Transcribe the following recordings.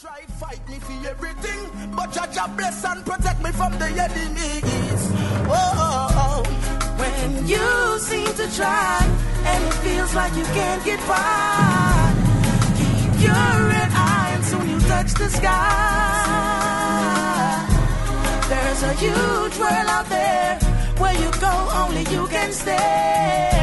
try fight me for everything, but Jaja bless and protect me from the enemies. Oh, when you seem to try and it feels like you can't get by, keep your red eye until you touch the sky. There's a huge world out there where you go, only you can stay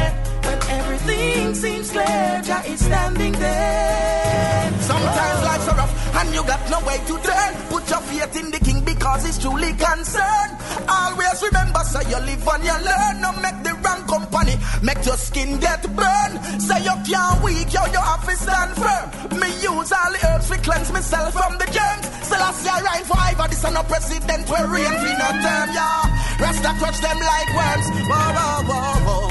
everything seems clear, Jah is standing there. Sometimes life's so rough, and you got no way to turn. Put your faith in the King because He's truly concerned. Always remember, say you live and you learn. No make the wrong company, make your skin get burned. Say you can't weak, yo, you have to stand firm. Me use all the herbs to cleanse myself from the germs. year so reign forever, this and no president will reign for no term, yeah. Rasta crush them like worms. Whoa, whoa, whoa, whoa.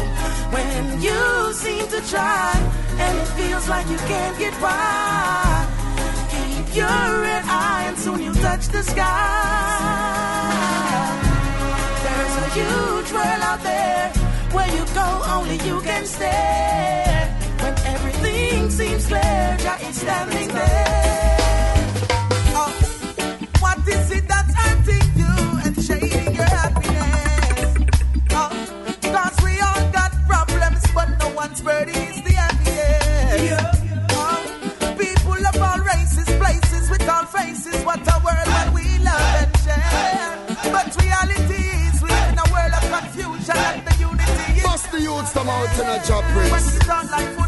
When you seem to try and it feels like you can't get by your red eye, and soon you'll touch the sky. There's a huge world out there where you go, only you can stay. When everything seems clear, Jah is standing there. Lieutenant Job Prince.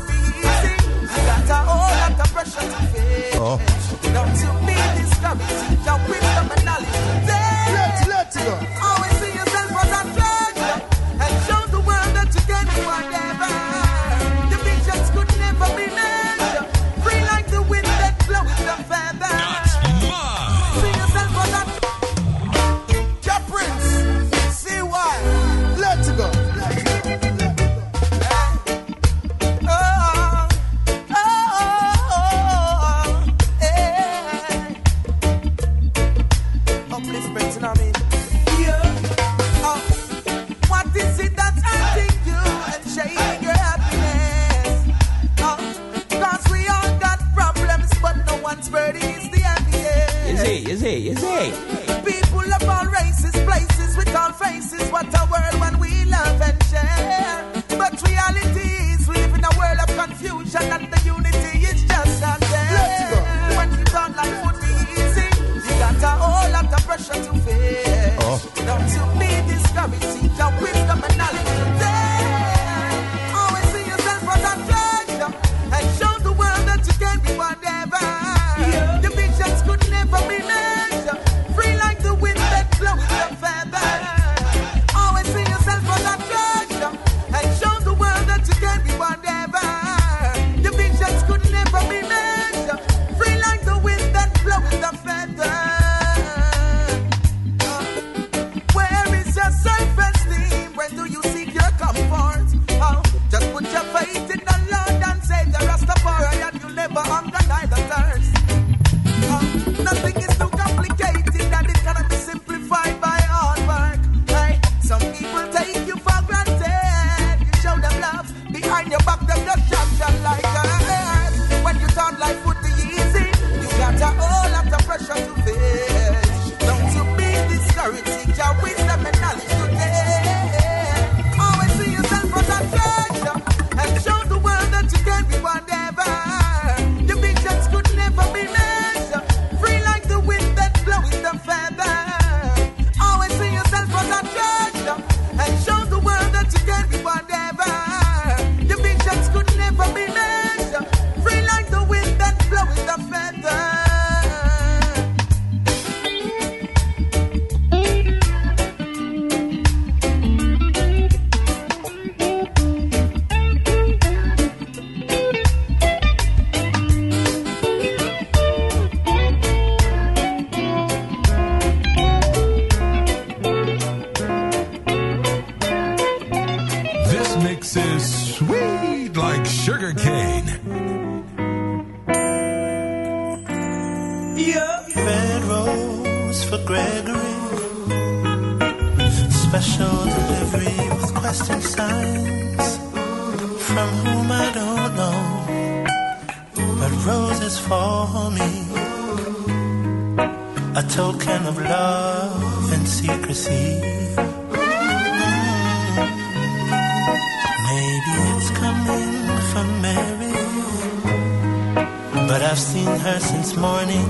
is for me a token of love and secrecy. Maybe it's coming from Mary, but I've seen her since morning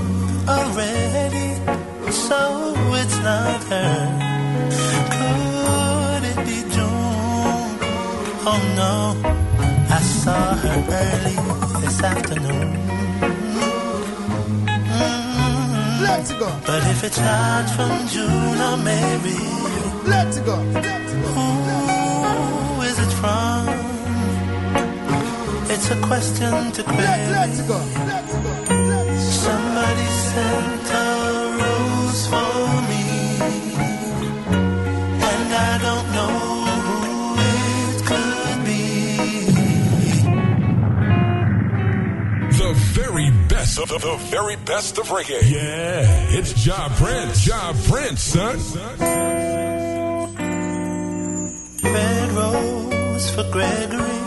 already, so it's not her. Could it be June? Oh no, I saw her early this afternoon. Let's go. But if it's not from June or Mary, Let's go. Who is it from? It's a question to Let, query. let's go. Let's go. Let's go. Somebody sent very best of the, the very best of reggae. Yeah, it's Ja Prince. Ja Prince, son. Red rose for Gregory,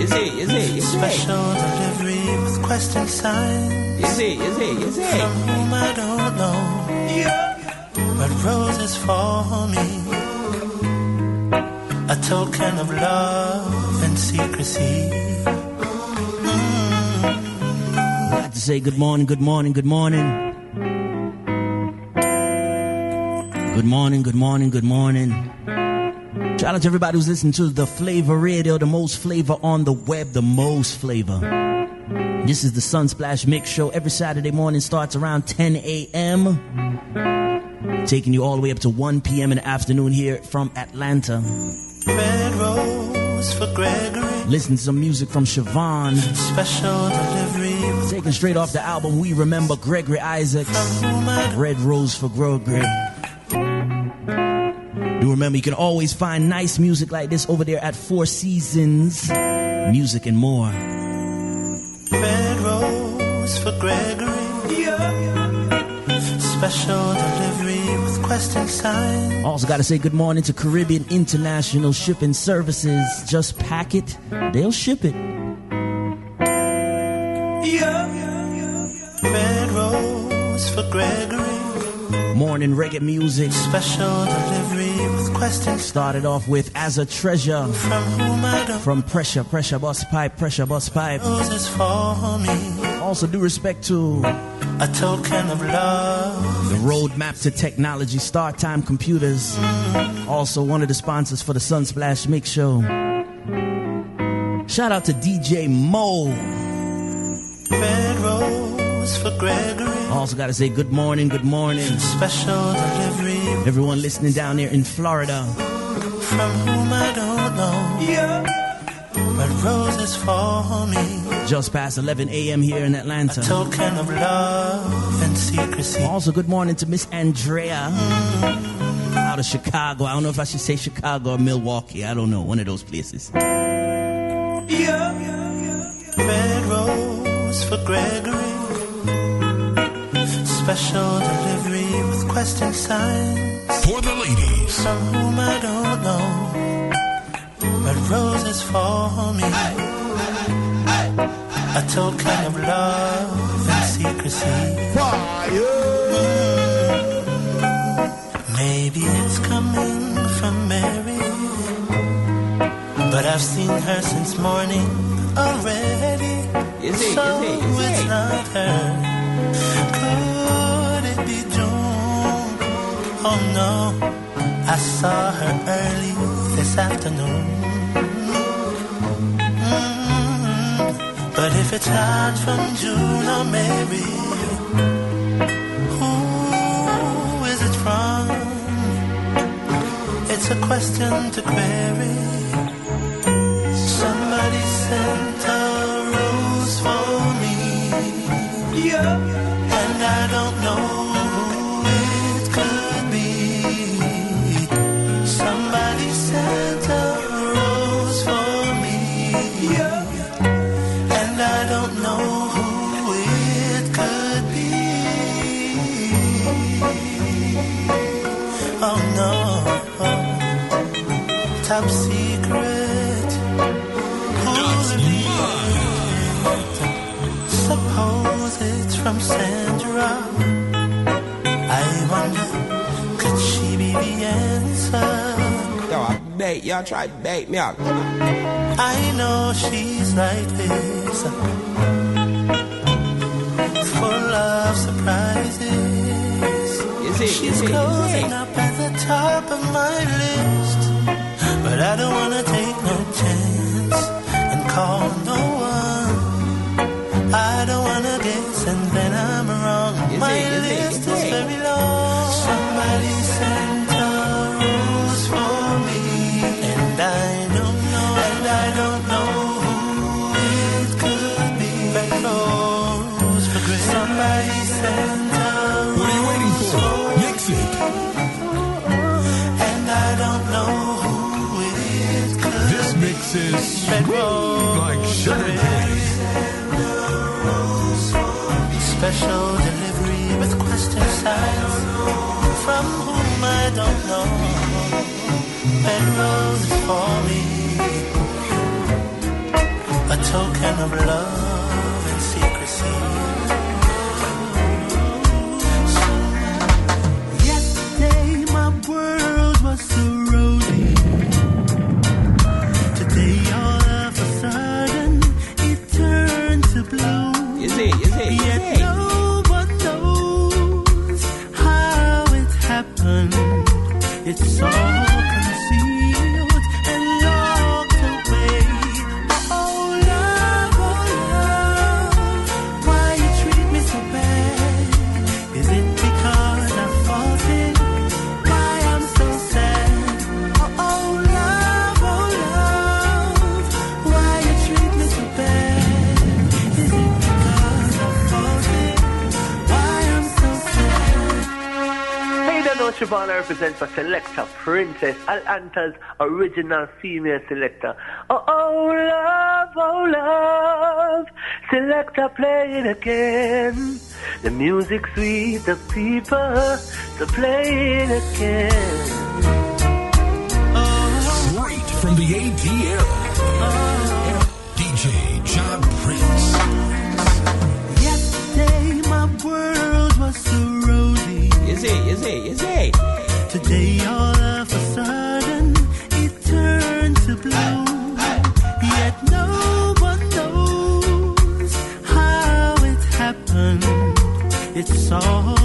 You see, you see, you see. special delivery with question signs. You see, you see, you see. from whom I don't know. Yeah. But roses for me, a token of love and secrecy. Say good morning, good morning, good morning. Good morning, good morning, good morning. To everybody who's listening to the Flavor Radio, the most flavor on the web, the most flavor. This is the Sunsplash Mix Show. Every Saturday morning starts around 10 a.m. Taking you all the way up to 1 p.m. in the afternoon here from Atlanta. Red rose for Gregory, Listen to some music from Siobhan. special Taken straight off the album We Remember Gregory Isaacs. whom I don't Red Rose for Gregory. Do remember you can always find nice music like this over there at Four Seasons Music and More. Red rose for Gregory, special delivery with question sign. Also got to say good morning to Caribbean International Shipping Services. Just pack it, they'll ship it. Gregory, Morning reggae music. special delivery with question sign. Started off with As a Treasure From whom I don't from Pressure, Pressure Bus Pipe, Pressure Bus Pipe. roses for me, Also due respect to a token of love. The roadmap to technology, Start Time Computers, mm-hmm. also one of the sponsors for the Sunsplash Mix Show. Shout out to DJ Mo. Red rose for Gregory, Also got to say good morning, good morning. special delivery Everyone listening down there in Florida. from whom I don't know. Yeah. But roses for me, Just past 11 a.m. here in a Atlanta. token of love and secrecy. Also, good morning to Miss Andrea out of Chicago. I don't know if I should say Chicago or Milwaukee. I don't know. One of those places. Red rose for Gregory, special delivery with question signs. For the ladies. From whom I don't know. Red roses for me. A token of love and secrecy. Fire. Maybe it's coming from Mary. But I've seen her since morning already. Is it? So Is it? Is it's it? not her. Saw her early this afternoon. Mm, But if it's not from June or Mary, who is it from? It's a question to query. Somebody sent from Sandra. I wonder, could she be the answer? Yo, I bait, y'all try to bait me out. I know she's like this, full of surprises. Is it? She's Is it? Is closing it? up at the top of my list, but I don't wanna take no chance and call no guess and then I'm wrong. Is my it? Is list Is is it? Special delivery with question signs from whom I don't know. Red rose for me, a token of love It's No represents for Selector Princess Atlanta's original female selector. Oh, oh, love, oh, love. Selector playing again. The music sweet, the people, the playing again. Straight from the ATL. It? Is it? Today all of a sudden it turned to blue. Yet no one knows how it happened. It's all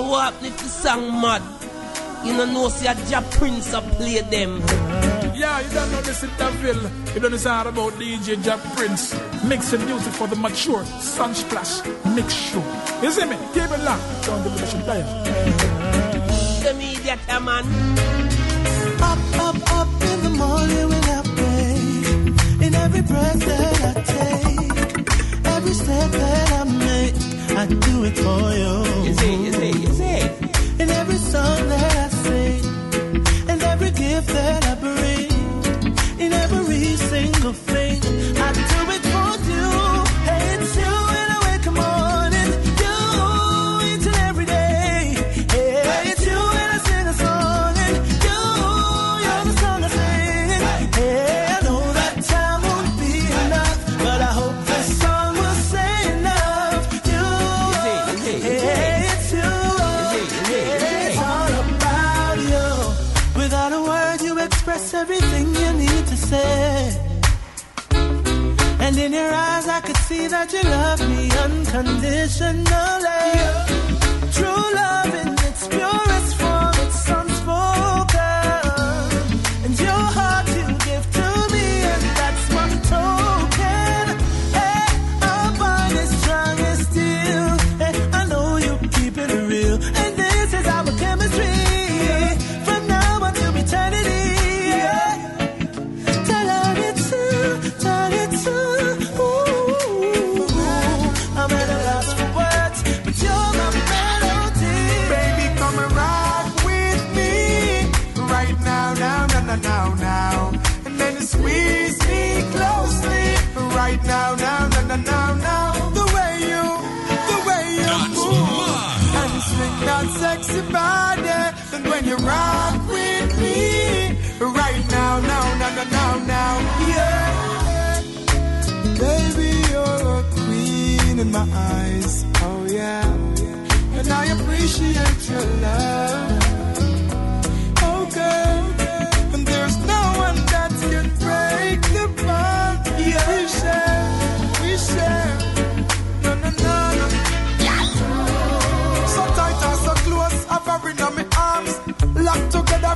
So what if the song mad? You don't know see a Jah Prince a play them. Yeah, you don't know this in Daville. You don't know about DJ Jack Prince. Mixing music for the mature. Sunsplash. Mix show. You see me? Keep it locked. Don't give me the die. The media come on. Up, up, up in the morning when I wake. In every breath that I take, every step that I make, I do it for you. You see, you see, you see. In every song that I sing, and every gift that I bring, in every single thing, I do see that you love me unconditionally. That sexy body. And when you rock with me right now, now, now, now, now, now, yeah. Baby, you're a queen in my eyes. Oh yeah. And I appreciate your love.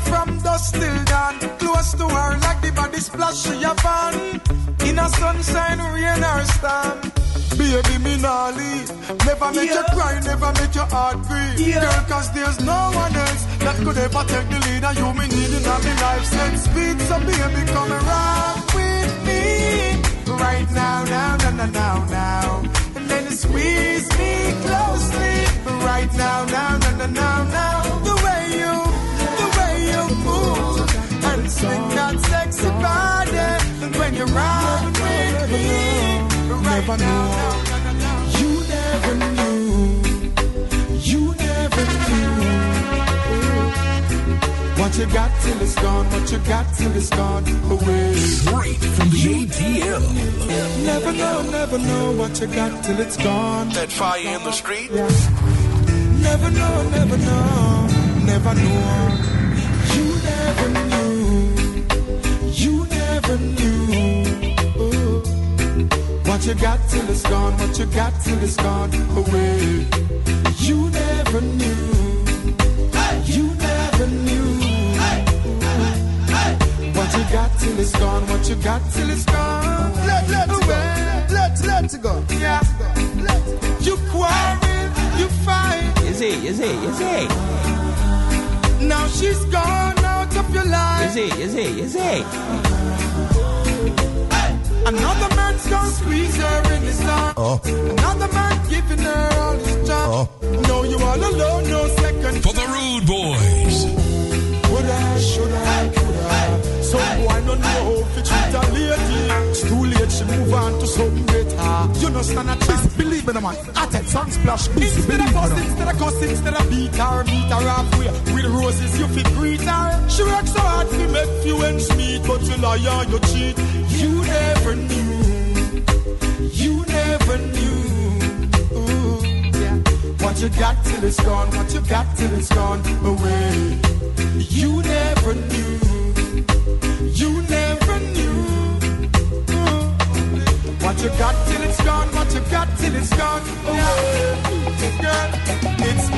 From dusk till dawn. Close to her like the body splash she a fan. In a sunshine, rain or storm. Baby, me leave. Never make you cry, never make your heart breathe. Girl, cause there's no one else that could ever take the lead. And you me need in my life. Set speed, so baby, come and rock with me. Right now, now, now, now, now, now. And then squeeze me closely. Right now, now, Now, now. You never knew. You never knew. What you got till it's gone, what you got till it's gone away. Straight from the ATL. Never know, never know what you got till it's gone. That fire in the street. Never know, never know, never know. You never knew. What you got till it's gone, what you got till it's gone away. You never knew. You never knew. What you got till it's gone, what you got till it's gone. Let, let it go. Let, let it go. Yeah. You quarrel, you fight. You see, you see, you see. Now she's gone out of your You life. see, you see, you see. Another man's gonna squeeze her in his arm. Oh. Another man giving her all his time. Oh. No, you all alone, no second. For the Rude Boys. Would I, should I, could I? no know if it's treat a lady. It's too move on to something better. You know, stand a chance, believe in a man. At it, sun splash, busy, instead of fuss, instead of cuss, instead of beat her, meet her halfway. With roses, you fit greet her. She works so hard to make few ends meet, but you liar, you cheat. You never knew. You never knew. What you got till it's gone, what you got till it's gone away. You never knew. You never knew. What you got till it's gone, what you got till it's gone away. Girl, it's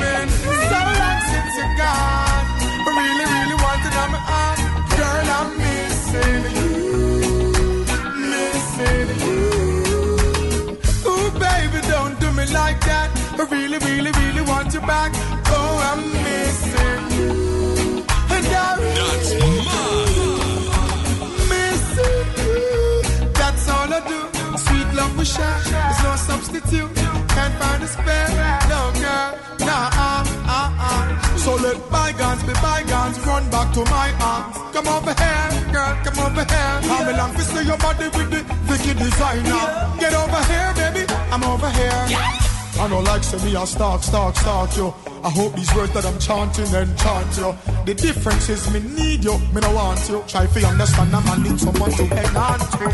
share. There's no substitute. Can't find a spare. No, girl. Nah, uh, uh, uh. So let bygones be bygones. Run back to my arms. Come over here, girl. Come over here. I'm along to see your body with the Vicky designer. Get over here, baby. I'm over here. I know like say me a stalk, stalk, stalk you. I hope these words that I'm chanting enchant you. The difference is me need you, me no want you. Try to understand I'm I need someone to hang on to.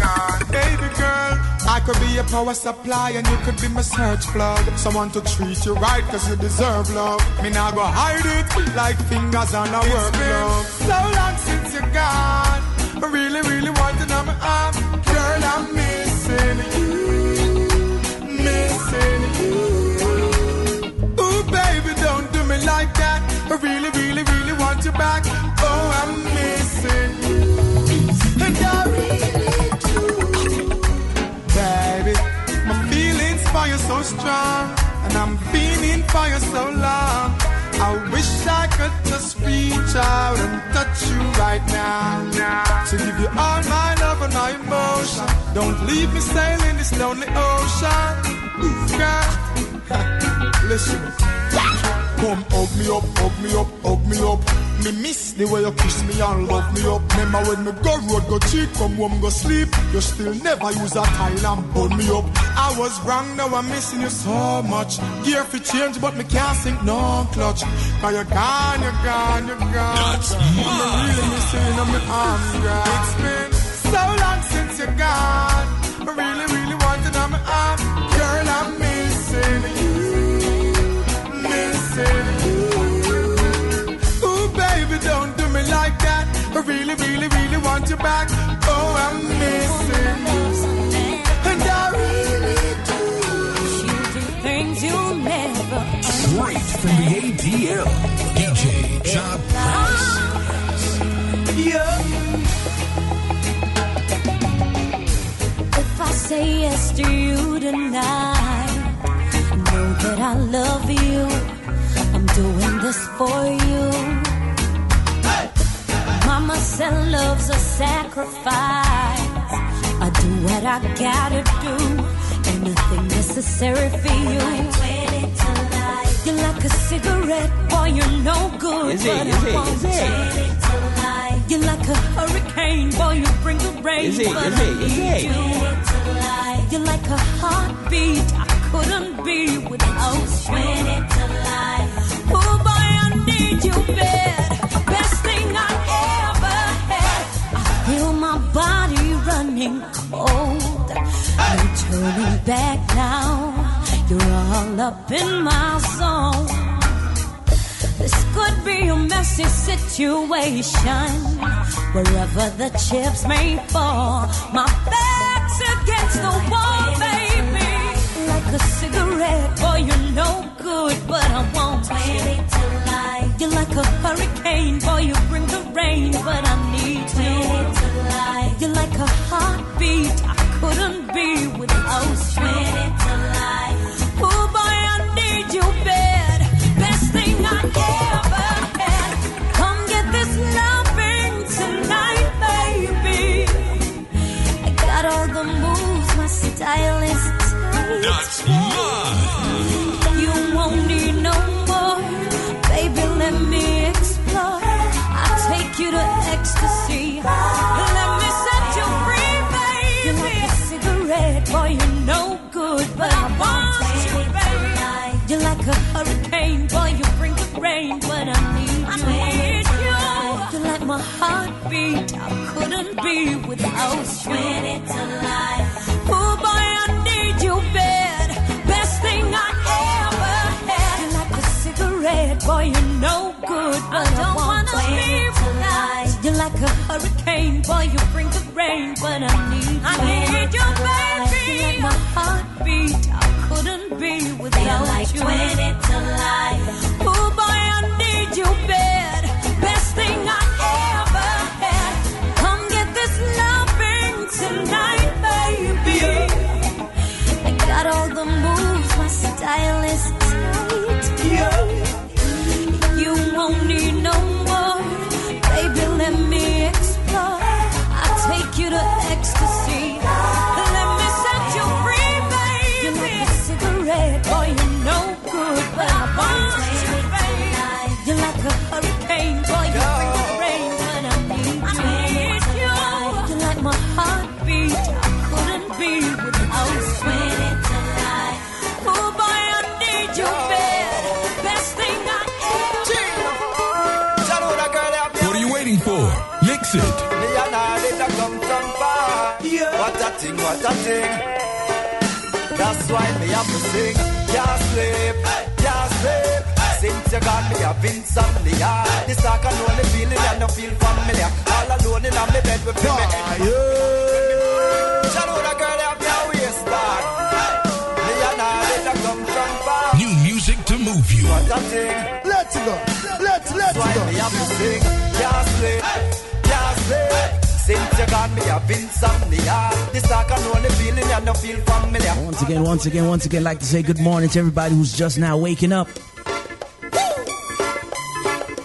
Baby girl, I could be a power supply and you could be my search plug. Someone to treat you right cause you deserve love. Me now go hide it like fingers on a work glove. So long since you're gone. I really, really want to know my arm. Really, really, really want you back. Oh, I'm missing you. And I really do. Baby, my feelings for you so strong. And I'm feeling for you so long. I wish I could just reach out and touch you right now. To give you all my love and my emotion. Don't leave me sailing this lonely ocean. Girl, listen. Come hug me up, hug me up, hug me up. Me miss the way you kiss me and love me up. Remember when me go road, go cheat, come home, go sleep. You still never use a tile and burn me up. I was wrong, now I'm missing you so much. Gear for change, but me can't sink no clutch. Cause you're gone, you're gone, you're gone. That's I'm really missing you in my arms, girl. It's been so long since you're gone. Really want you back. Oh, I'm missing you. And I really do. Things you never Straight from the ATL. DJ Job Prince. If I say yes to you tonight, know that I love you. I'm doing this for you. Mama said love's a sacrifice. I do what I gotta do. Anything necessary for you. You're like a cigarette, boy, you're no good. Is it? but Is I won't Is it? You're like a hurricane, boy, you bring the rain. Is it? but Is I it? Is need you. You're like a heartbeat, I couldn't be without you. Running cold. No turning back now. You're all up in my zone. This could be a messy situation. Wherever the chips may fall, my back's against the wall, baby. Like a cigarette, boy, you're no good, but I won't wait to. You're like a hurricane, boy, you bring the rain, but I need you. You're like a heartbeat, I couldn't be without you. Be. When it's alive. Oh boy, I need you bad. Best thing I ever had. You're like a cigarette, boy, you're no good, but I don't wanna be without. You're like a hurricane, boy, you bring the rain, but I need you. I need you, baby. You're like my heartbeat, I couldn't be without like you. When it's alive. Thing, what a thing. That's why me have to sing. Can't sleep, can't sleep. Since you got me, I've been insomnia. This talk I know the feeling, I no feel familiar. All alone in my bed with me. Shadow the girl have me a waist back. Me and I did not come from far. New music to move you. What a thing. Let's go. Let's let's That's why go. me have to sing. Can't sleep, can't sleep. Since you got me, I've been insomnia. This talk I know the feeling, I no feel familiar. Once again, once again, once again, like to say good morning to everybody who's just now waking up.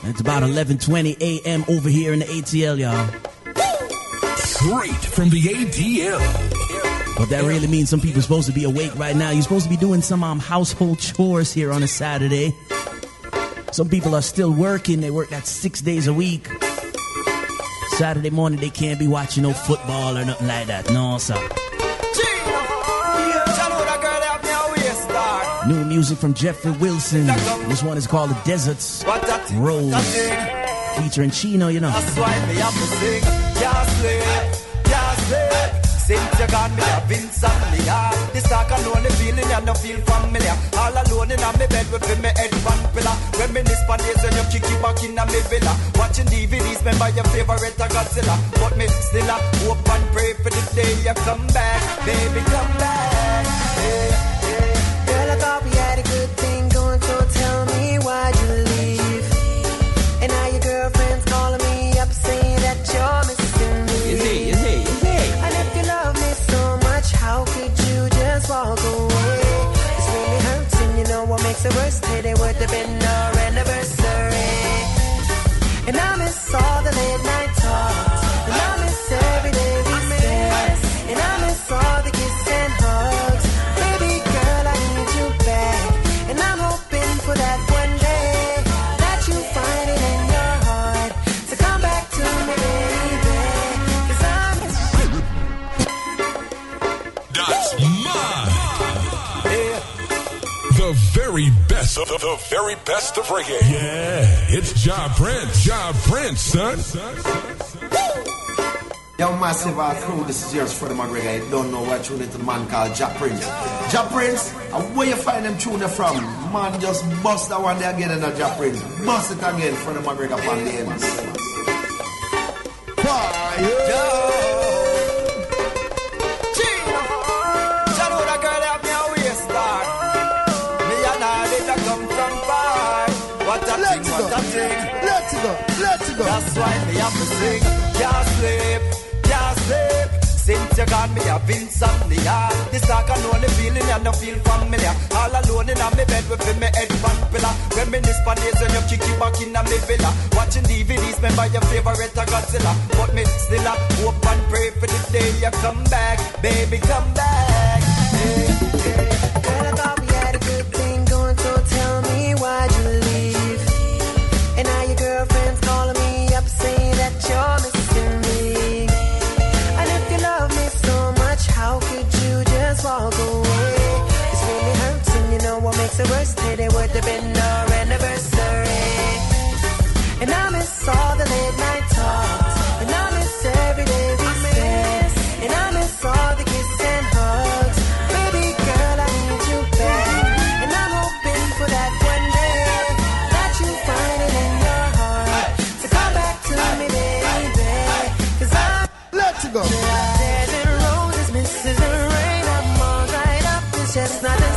It's about 11:20 a.m. over here in the ATL, y'all. Straight from the ATL. But that really means some people are supposed to be awake right now. You're supposed to be doing some um, household chores here on a Saturday. Some people are still working. They work that six days a week. Saturday morning, they can't be watching no football or nothing like that. No, sir. New music from Jeffrey Wilson. This one is called The Deserts Rose. Featuring Chino, you know. Since you got me, been insomnia. This I know the feeling, I no feel familiar. All alone in my bed with me head one pillar. Reminisce on days when you kick it back in my villa. Watching DVDs, remember your favorite Godzilla. But me still a hope and pray for the day you come back. Baby, come back. The, the very best of reggae. Yeah, it's Ja Prince. Ja Prince, son. Yo, massive uh, crew, this is yours, Freddie McGregor. You don't know what tune it to the man called Jack Prince. Jack Prince, and where you find them tune from? Man, just bust that one there again in a Jack Prince. Bust it again, Freddie McGregor on the ends. Thing. Let's go. Let's go. That's why me have to sing. Can't sleep, can't sleep. Since you got me, been insomnia. This I know the feeling, I no feel familiar. All alone in my bed with me head one pillar. Reminisce on days when you kick it back in my villa. Watching DVDs, remember your favorite Godzilla. But me still a hope and pray for the day you come back. Baby, come back. Yeah, yeah. There been no anniversary. And I miss all the late night talks. And I miss every day we spent. And I miss all the kisses and hugs. Baby girl, I need you back. And I'm hoping for that one day that you find it in your heart. So come back to me, baby. Cause I. Let's go. There's roses, misses and rain. I'm all right up. It's just not